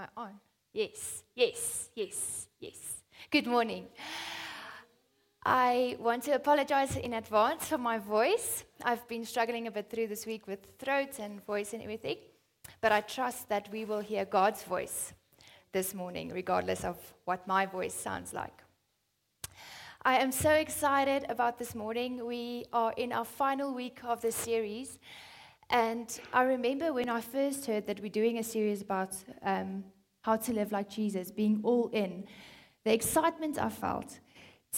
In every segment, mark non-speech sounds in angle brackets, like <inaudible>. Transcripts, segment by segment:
I on? Yes, yes, yes, yes. Good morning. I want to apologize in advance for my voice. I've been struggling a bit through this week with throat and voice and everything, but I trust that we will hear God's voice this morning, regardless of what my voice sounds like. I am so excited about this morning. We are in our final week of the series, and I remember when I first heard that we're doing a series about um, how to live like Jesus, being all in, the excitement I felt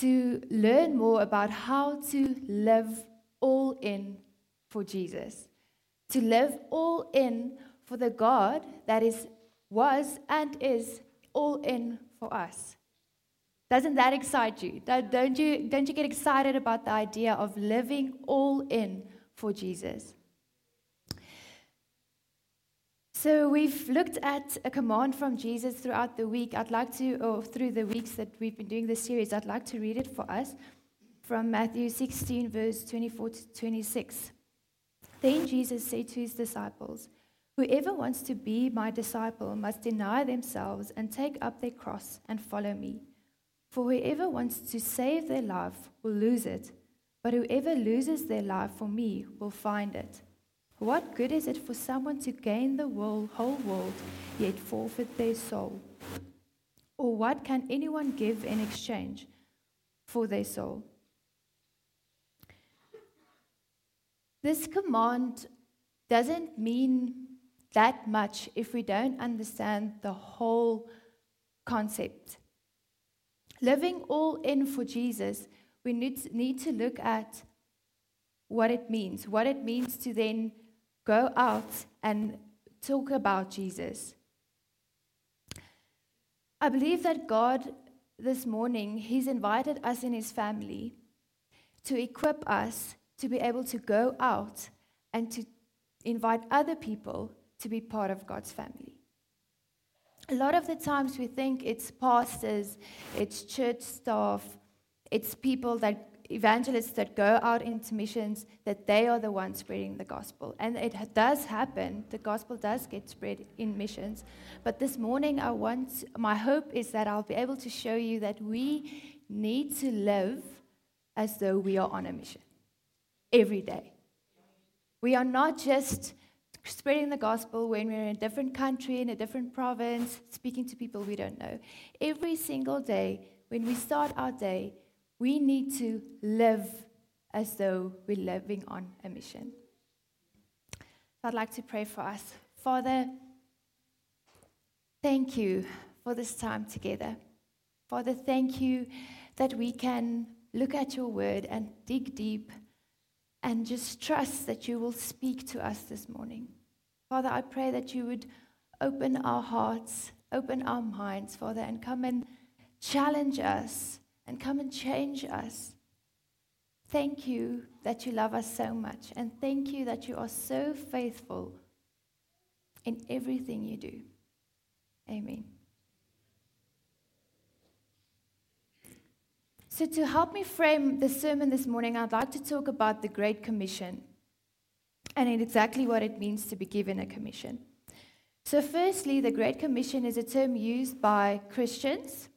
to learn more about how to live all in for Jesus, to live all in for the God that is, was, and is all in for us. Doesn't that excite you? Don't you, don't you get excited about the idea of living all in for Jesus? So we've looked at a command from Jesus throughout the week. I'd like to, or through the weeks that we've been doing this series, I'd like to read it for us from Matthew 16, verse 24 to 26. Then Jesus said to his disciples, Whoever wants to be my disciple must deny themselves and take up their cross and follow me. For whoever wants to save their life will lose it, but whoever loses their life for me will find it. What good is it for someone to gain the world, whole world, yet forfeit their soul? Or what can anyone give in exchange for their soul? This command doesn't mean that much if we don't understand the whole concept. Living all in for Jesus, we need, need to look at what it means, what it means to then go out and talk about Jesus. I believe that God this morning, He's invited us in His family to equip us to be able to go out and to invite other people to be part of God's family. A lot of the times we think it's pastors, it's church staff, it's people that evangelists that go out into missions, that they are the ones spreading the gospel. And it does happen. The gospel does get spread in missions. But this morning, I want, my hope is that I'll be able to show you that we need to live as though we are on a mission every day. We are not just spreading the gospel when we're in a different country, in a different province, speaking to people we don't know. Every single day, when we start our day, we need to live as though we're living on a mission. I'd like to pray for us. Father, thank you for this time together. Father, thank you that we can look at your word and dig deep and just trust that you will speak to us this morning. Father, I pray that you would open our hearts, open our minds, Father, and come and challenge us and come and change us. Thank you that you love us so much, and thank you that you are so faithful in everything you do. Amen. So, to help me frame the sermon this morning, I'd like to talk about the Great Commission and exactly what it means to be given a commission. So, firstly, the Great Commission is a term used by Christians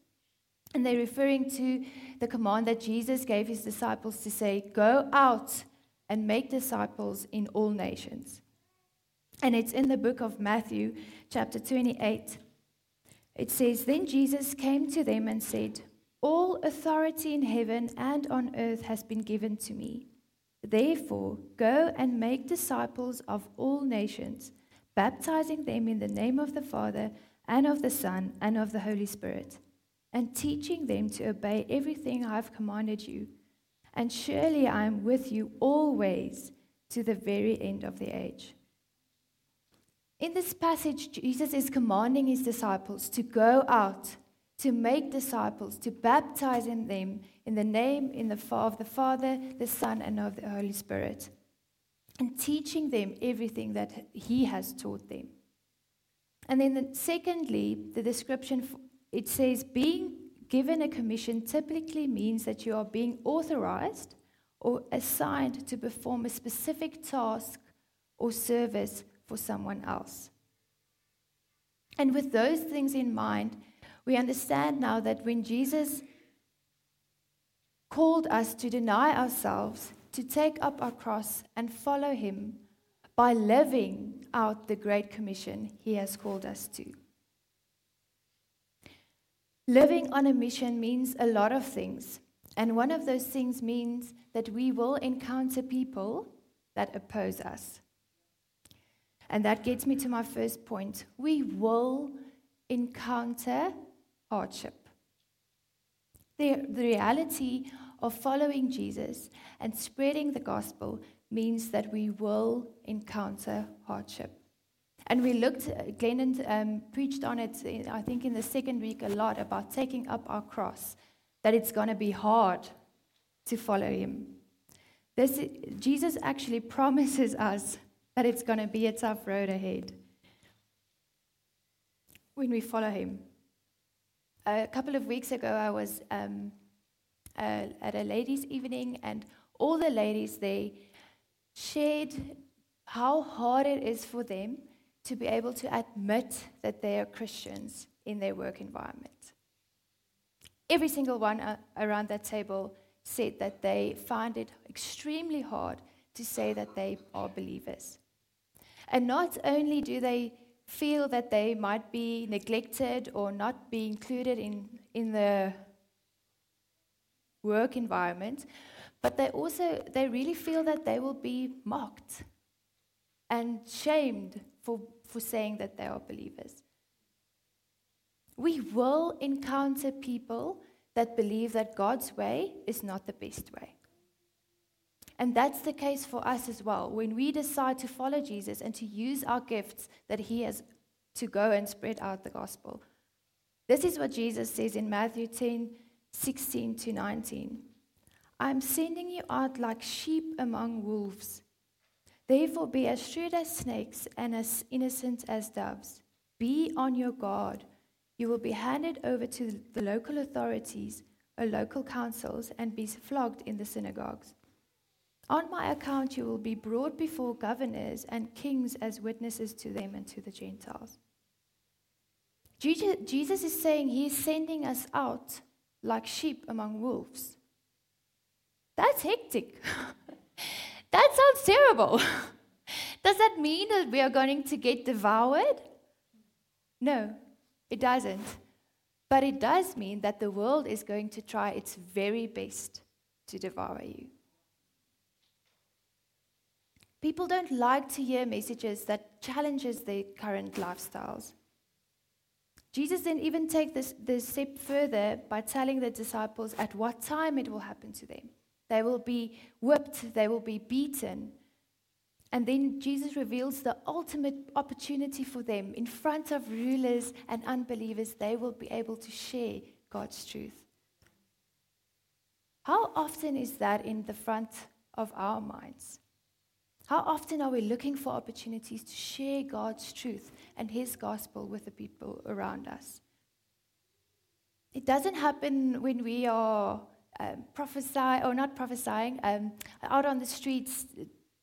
and they're referring to the command that Jesus gave his disciples to say, Go out and make disciples in all nations. And it's in the book of Matthew, chapter 28. It says, Then Jesus came to them and said, All authority in heaven and on earth has been given to me. Therefore, go and make disciples of all nations, baptizing them in the name of the Father, and of the Son, and of the Holy Spirit and teaching them to obey everything I have commanded you. And surely I am with you always to the very end of the age. In this passage, Jesus is commanding his disciples to go out, to make disciples, to baptize in them in the name in the, of the Father, the Son, and of the Holy Spirit, and teaching them everything that he has taught them. And then, secondly, the description it says being given a commission typically means that you are being authorized or assigned to perform a specific task or service for someone else. And with those things in mind, we understand now that when Jesus called us to deny ourselves, to take up our cross and follow him by living out the great commission he has called us to. Living on a mission means a lot of things. And one of those things means that we will encounter people that oppose us. And that gets me to my first point. We will encounter hardship. The, the reality of following Jesus and spreading the gospel means that we will encounter hardship. And we looked, Glennon um, preached on it, I think, in the second week a lot about taking up our cross, that it's going to be hard to follow him. This, Jesus actually <laughs> promises us that it's going to be a tough road ahead when we follow him. A couple of weeks ago, I was um, uh, at a ladies' evening, and all the ladies they shared how hard it is for them to be able to admit that they are Christians in their work environment. Every single one uh, around that table said that they find it extremely hard to say that they are believers. And not only do they feel that they might be neglected or not be included in, in the work environment, but they also they really feel that they will be mocked and shamed for, for saying that they are believers. We will encounter people that believe that God's way is not the best way. And that's the case for us as well. When we decide to follow Jesus and to use our gifts that He has to go and spread out the gospel. This is what Jesus says in Matthew 10 16 to 19. I'm sending you out like sheep among wolves. Therefore, be as shrewd as snakes and as innocent as doves. Be on your guard. You will be handed over to the local authorities or local councils and be flogged in the synagogues. On my account, you will be brought before governors and kings as witnesses to them and to the Gentiles. Jesus is saying he is sending us out like sheep among wolves. That's hectic. <laughs> that sounds terrible. <laughs> Does that mean that we are going to get devoured? No, it doesn't. But it does mean that the world is going to try its very best to devour you. People don't like to hear messages that challenges their current lifestyles. Jesus then even take this, this step further by telling the disciples at what time it will happen to them. They will be whipped, they will be beaten. And then Jesus reveals the ultimate opportunity for them in front of rulers and unbelievers. They will be able to share God's truth. How often is that in the front of our minds? How often are we looking for opportunities to share God's truth and His gospel with the people around us? It doesn't happen when we are um, prophesying, or not prophesying, um, out on the streets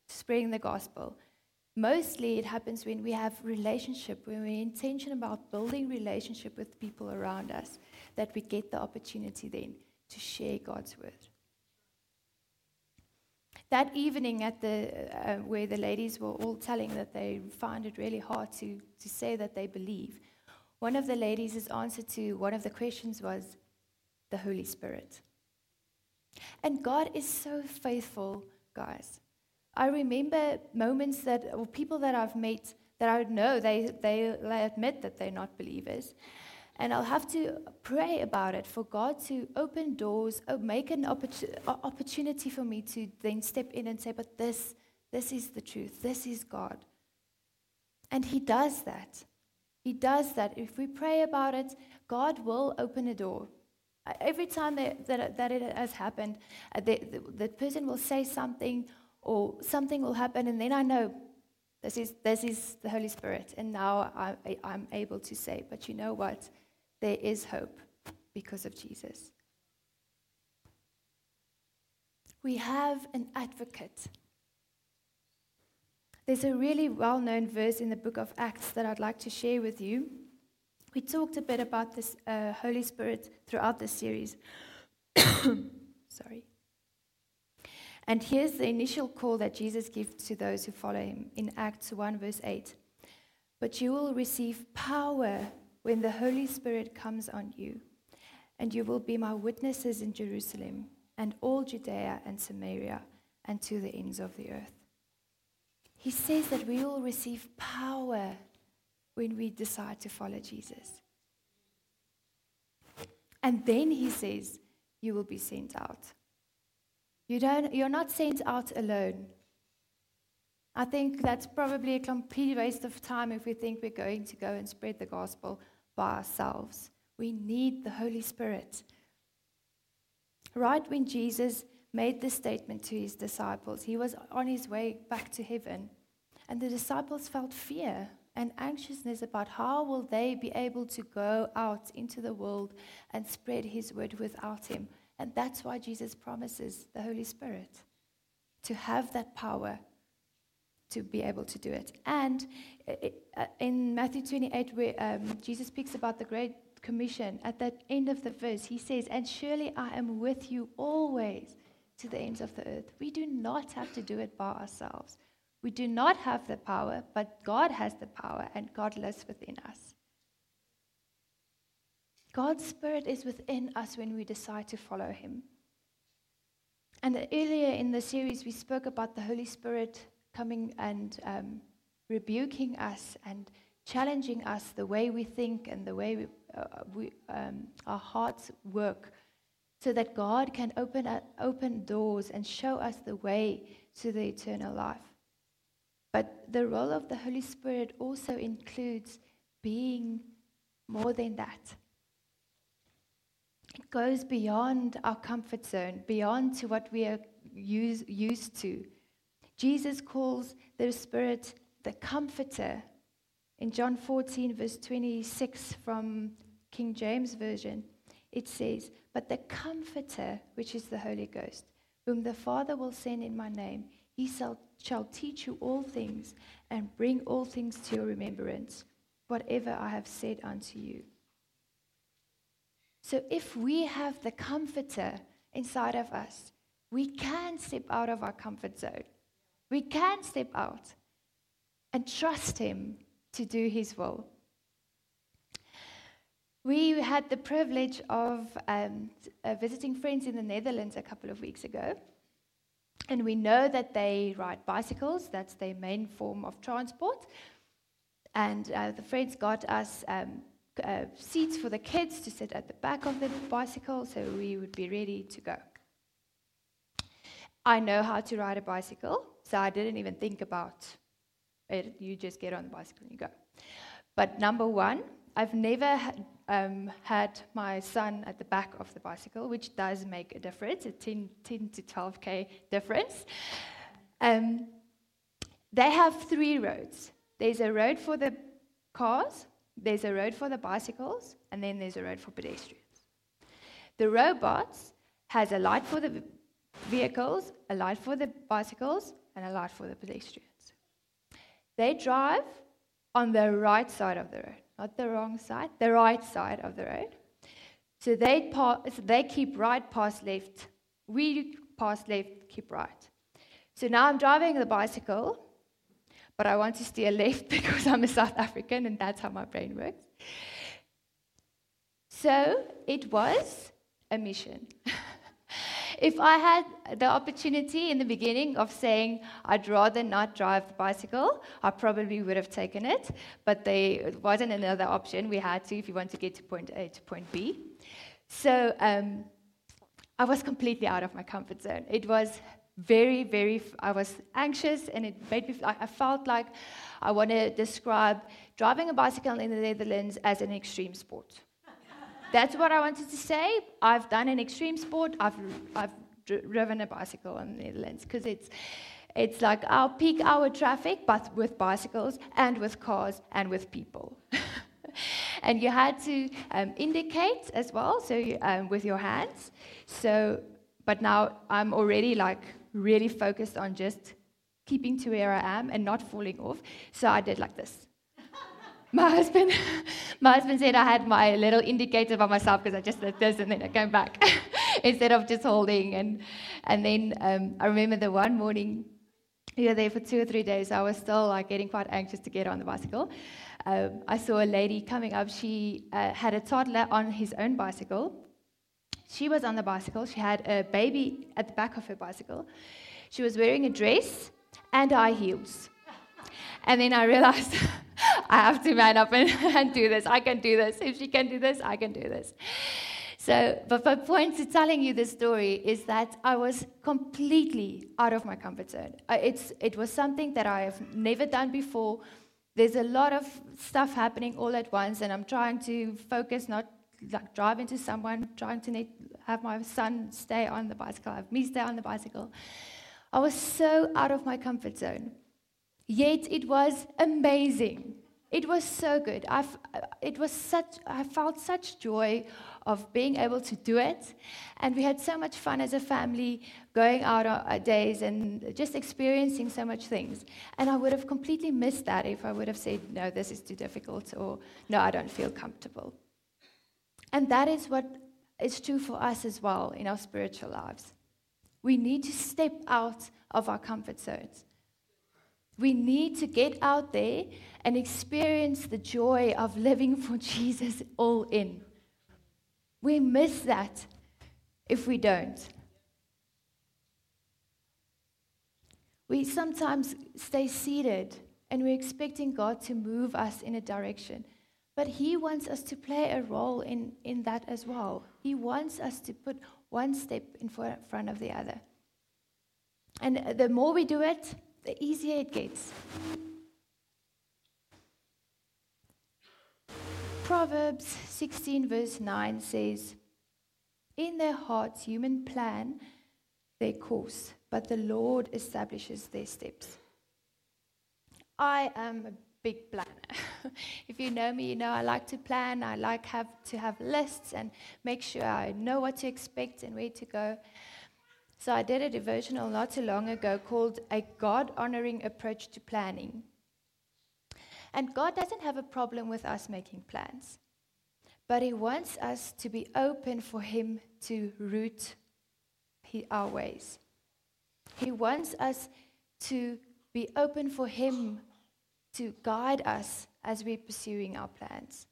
spreading the gospel. Mostly it happens when we have relationship, when we're intentional about building relationship with people around us, that we get the opportunity then to share God's word that evening at the uh, where the ladies were all telling that they find it really hard to, to say that they believe one of the ladies' answer to one of the questions was the holy spirit and god is so faithful guys i remember moments that or people that i've met that i know they, they, they admit that they're not believers and I'll have to pray about it for God to open doors, make an opportunity for me to then step in and say, but this, this is the truth. This is God. And He does that. He does that. If we pray about it, God will open a door. Every time that, that, that it has happened, uh, the, the, the person will say something or something will happen, and then I know this is, this is the Holy Spirit. And now I, I'm able to say, but you know what? there is hope because of Jesus. We have an advocate. There's a really well known verse in the book of Acts that I'd like to share with you. We talked a bit about this uh, Holy Spirit throughout this series. <coughs> Sorry. And here's the initial call that Jesus gives to those who follow him in Acts 1, verse 8. But you will receive power when the Holy Spirit comes on you, and you will be my witnesses in Jerusalem and all Judea and Samaria and to the ends of the earth. He says that we will receive power when we decide to follow Jesus. And then he says, You will be sent out. You don't, you're not sent out alone. I think that's probably a complete waste of time if we think we're going to go and spread the gospel by ourselves. We need the Holy Spirit. Right when Jesus made this statement to his disciples, he was on his way back to heaven, and the disciples felt fear and anxiousness about how will they be able to go out into the world and spread his word without him. And that's why Jesus promises the Holy Spirit to have that power to be able to do it. And uh, in Matthew 28, where um, Jesus speaks about the Great Commission, at the end of the verse, he says, And surely I am with you always to the ends of the earth. We do not have to do it by ourselves. We do not have the power, but God has the power, and God lives within us. God's Spirit is within us when we decide to follow Him. And earlier in the series, we spoke about the Holy Spirit coming and um, rebuking us and challenging us the way we think and the way we, uh, we, um, our hearts work so that God can open, open doors and show us the way to the eternal life. But the role of the Holy Spirit also includes being more than that. It goes beyond our comfort zone, beyond to what we are use, used to. Jesus calls the Spirit the Comforter. In John 14, verse 26 from King James Version, it says, But the Comforter, which is the Holy Ghost, whom the Father will send in my name, he shall, teach you all things and bring all things to your remembrance, whatever I have said unto you. So if we have the comforter inside of us, we can step out of our comfort zone. We can step out and trust Him to do His will. We had the privilege of um, uh, visiting friends in the Netherlands a couple of weeks ago. And we know that they ride bicycles, that's their main form of transport. And uh, the friends got us um, uh, seats for the kids to sit at the back of the bicycle so we would be ready to go. I know how to ride a bicycle, so I didn't even think about it. You just get on the bicycle and you go. But number one, I've never had, um, had my son at the back of the bicycle, which does make a difference, a 10, 10 to 12k difference. Um, they have three roads there's a road for the cars, there's a road for the bicycles, and then there's a road for pedestrians. The robots has a light for the vehicles, a light for the bicycles, and a light for the pedestrians. They drive on the right side of the road not the wrong side, the right side of the road. So they, pass, they keep right, pass left. We pass left, keep right. So now I'm driving the bicycle, but I want to steer left <laughs> because I'm a South African and that's how my brain works. So it was a mission. <laughs> If I had the opportunity in the beginning of saying I'd rather not drive the bicycle, I probably would have taken it, but there wasn't another option. We had to if you want to get to point A to point B. So um, I was completely out of my comfort zone. It was very, very, I was anxious and it made me, I felt like I want to describe driving a bicycle in the Netherlands as an extreme sport. That's what I wanted to say. I've done an extreme sport. I've, I've driven a bicycle in the Netherlands because it's, it's like our peak hour traffic, but with bicycles and with cars and with people. <laughs> and you had to um, indicate as well, so you, um, with your hands. So, but now I'm already like really focused on just keeping to where I am and not falling off. So I did like this <laughs> my husband, my husband said I had my little indicator by myself because I just did this and then I came back <laughs> instead of just holding. And, and then um, I remember the one morning, we were there for two or three days. I was still like getting quite anxious to get on the bicycle. Um, I saw a lady coming up. She uh, had a toddler on his own bicycle. She was on the bicycle. She had a baby at the back of her bicycle. She was wearing a dress and high heels. And then I realized <laughs> I have to man up and, <laughs> and do this. I can do this. If she can do this, I can do this. So, but my point to telling you this story is that I was completely out of my comfort zone. It's, it was something that I have never done before. There's a lot of stuff happening all at once, and I'm trying to focus, not like drive into someone, trying to have my son stay on the bicycle, have me stay on the bicycle. I was so out of my comfort zone. Yet it was amazing. It was so good. i it was such, I felt such joy of being able to do it. And we had so much fun as a family going out on days and just experiencing so much things. And I would have completely missed that if I would have said, no, this is too difficult, or no, I don't feel comfortable. And that is what is true for us as well in our spiritual lives. We need to step out of our comfort zones. We need to get out there and experience the joy of living for <laughs> Jesus all in. We miss that if we don't. We sometimes stay seated and we're expecting God to move us in a direction. But He wants us to play a role in, in that as well. He wants us to put one step in front of the other. And the more we do it, the easier it gets. Proverbs 16, verse 9 says, In their hearts, human plan their course, but the Lord establishes their steps. I am a big planner. <laughs> if you know me, you know I like to plan. I like have to have lists and make sure I know what to expect and where to go. So I did a devotional not too long ago called A God Honoring Approach to Planning. And God doesn't have a problem with us making plans, but He wants us to be open for Him to route our ways. He wants us to be open for Him to guide us as we're pursuing our plans.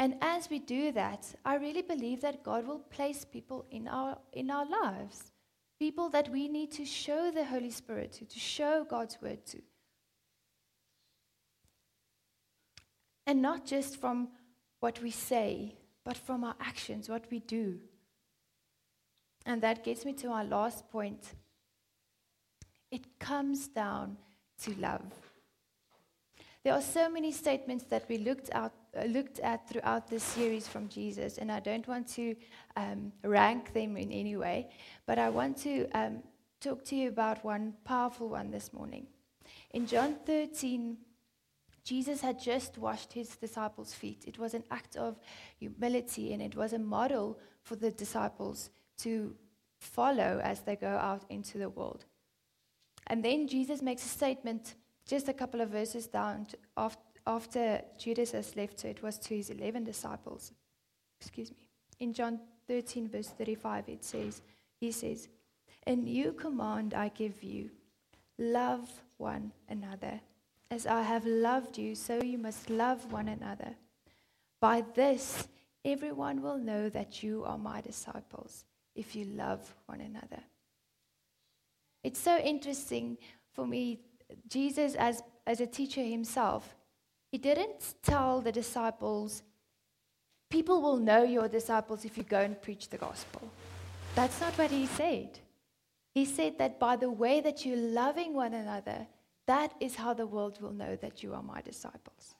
And as we do that, I really believe that God will place people in our, in our lives. People that we need to show the Holy Spirit to, to show God's word to. And not just from what we say, but from our actions, what we do. And that gets me to my last point. It comes down to love. There are so many statements that we looked, out, looked at throughout this series from Jesus, and I don't want to um, rank them in any way, but I want to um, talk to you about one powerful one this morning. In John 13, Jesus had just washed his disciples' feet. It was an act of humility, and it was a model for the disciples to follow as they go out into the world. And then Jesus makes a statement just a couple of verses down after Judas has left, so it was to his 11 disciples. Excuse me. In John 13, verse 35, it says, He says, A new command I give you love one another. As I have loved you, so you must love one another. By this, everyone will know that you are my disciples if you love one another. It's so interesting for me Jesus, as, as a teacher himself, he didn't tell the disciples, people will know you're disciples if you go and preach the gospel. That's not what he said. He said that by the way that you're loving one another, that is how the world will know that you are my disciples.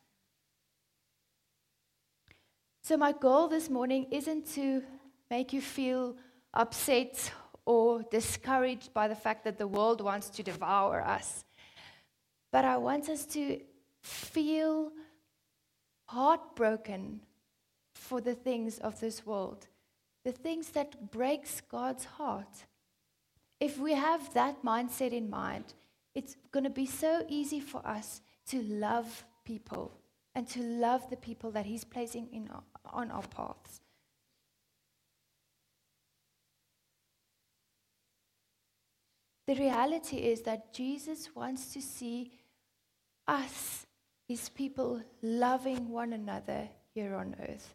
So, my goal this morning isn't to make you feel upset or discouraged by the fact that the world wants to devour us. But I want us to feel heartbroken for the things of this world, the things that breaks God's heart. If we have that mindset in mind, it's going to be so easy for us to love people and to love the people that He's placing in our, on our paths. The reality is that Jesus wants to see us, His people, loving one another here on earth.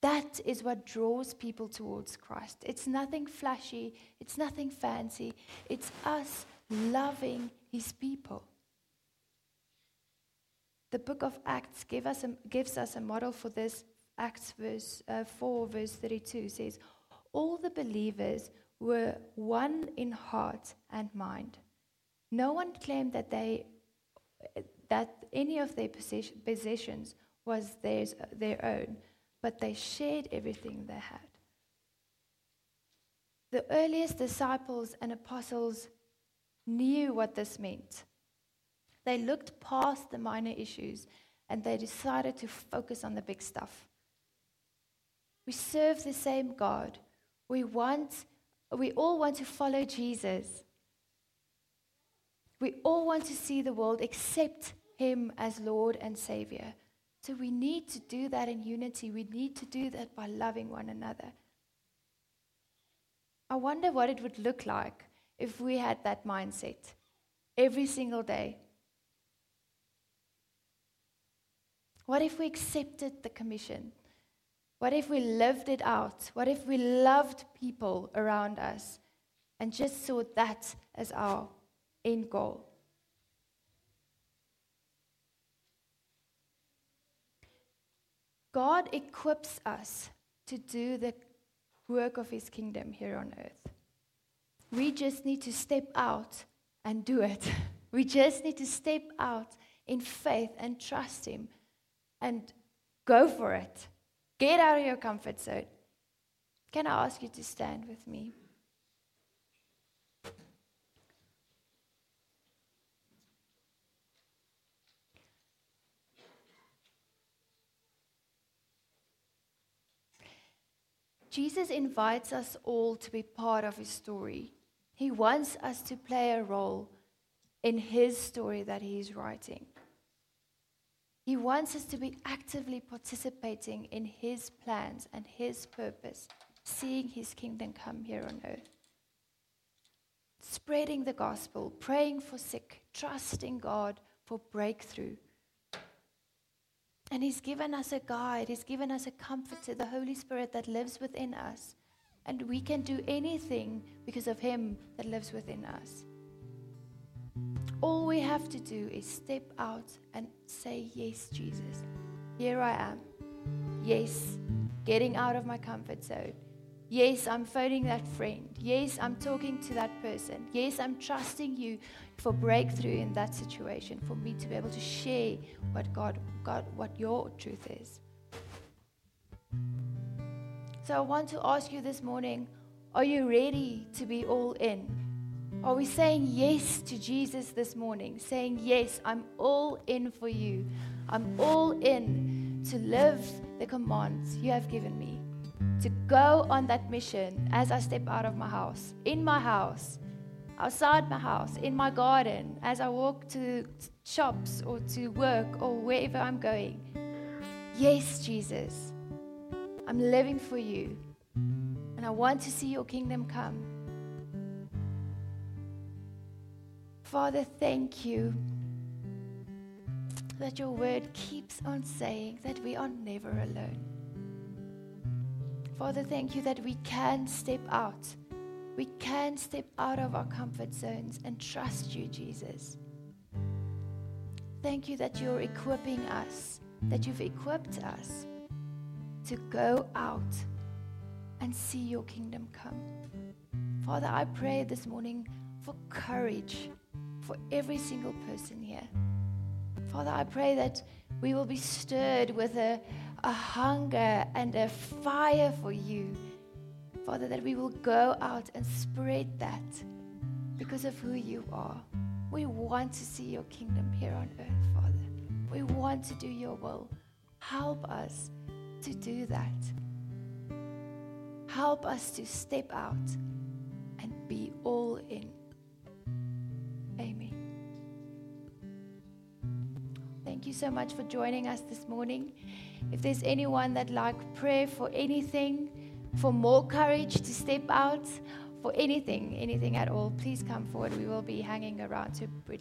That is what draws people towards Christ. It's nothing flashy, it's nothing fancy. It's us loving His people. The book of Acts give us a, gives us a model for this. Acts verse, uh, 4, verse 32 says, All the believers were one in heart and mind. No one claimed that, they, that any of their possessions was theirs, their own but they shared everything they had. The earliest disciples and apostles knew what this meant. They looked past the minor issues and they decided to focus on the big stuff. We serve the same God. We want we all want to follow Jesus. We all want to see the world accept him as Lord and Savior. So we need to do that in unity. We need to do that by loving one another. I wonder what it would look like if we had that mindset every single day. What if we accepted the commission? What if we lived it out? What if we loved people around us and just saw that as our end goal? God equips us to do the work of His kingdom here on earth. We just need to step out and do it. <laughs> We just need to step out in faith and trust Him and go for it. Get out of your comfort zone. Can I ask you to stand with me? Jesus invites us all to be part of his story. He wants us to play a role in his story that he is writing. He wants us to be actively participating in his plans and his purpose, seeing his kingdom come here on earth. Spreading the gospel, praying for sick, trusting God for breakthrough and He's given us a guide, He's given us a comforter, the Holy Spirit that lives within us. And we can do anything because of Him that lives within us. All we have to do is step out and say, Yes, Jesus, here I am. Yes, getting out of my comfort zone. Yes, I'm phoning that friend. Yes, I'm talking to that person. Yes, I'm trusting you for breakthrough in that situation, for me to be able to share what God, God, what your truth is. So I want to ask you this morning, are you ready to be all in? Are we saying yes to Jesus this morning? Saying, Yes, I'm all in for you. I'm all in to live the commands you have given me to go on that mission as I step out of my house, in my house, outside my house, in my garden, as I walk to shops or to work or wherever I'm going. Yes, Jesus, I'm living for you, and I want to see your kingdom come. Father, thank you that your word keeps on saying that we are never alone. Father, thank you that we can step out. We can step out of our comfort zones and trust you, Jesus. Thank you that you're equipping us, that you've equipped us to go out and see your kingdom come. Father, I pray this morning for courage for every single person here. Father, I pray that we will be stirred with a, a hunger and a fire for you. Father, that we will go out and spread that because of who you are. We want to see your kingdom here on earth, Father. We want to do your will. Help us to do that. Help us to step out and be all in. Amen. Thank you so much for joining us this morning. If there's anyone that like prayer for anything, for more courage to step out, for anything, anything at all, please come forward. We will be hanging around to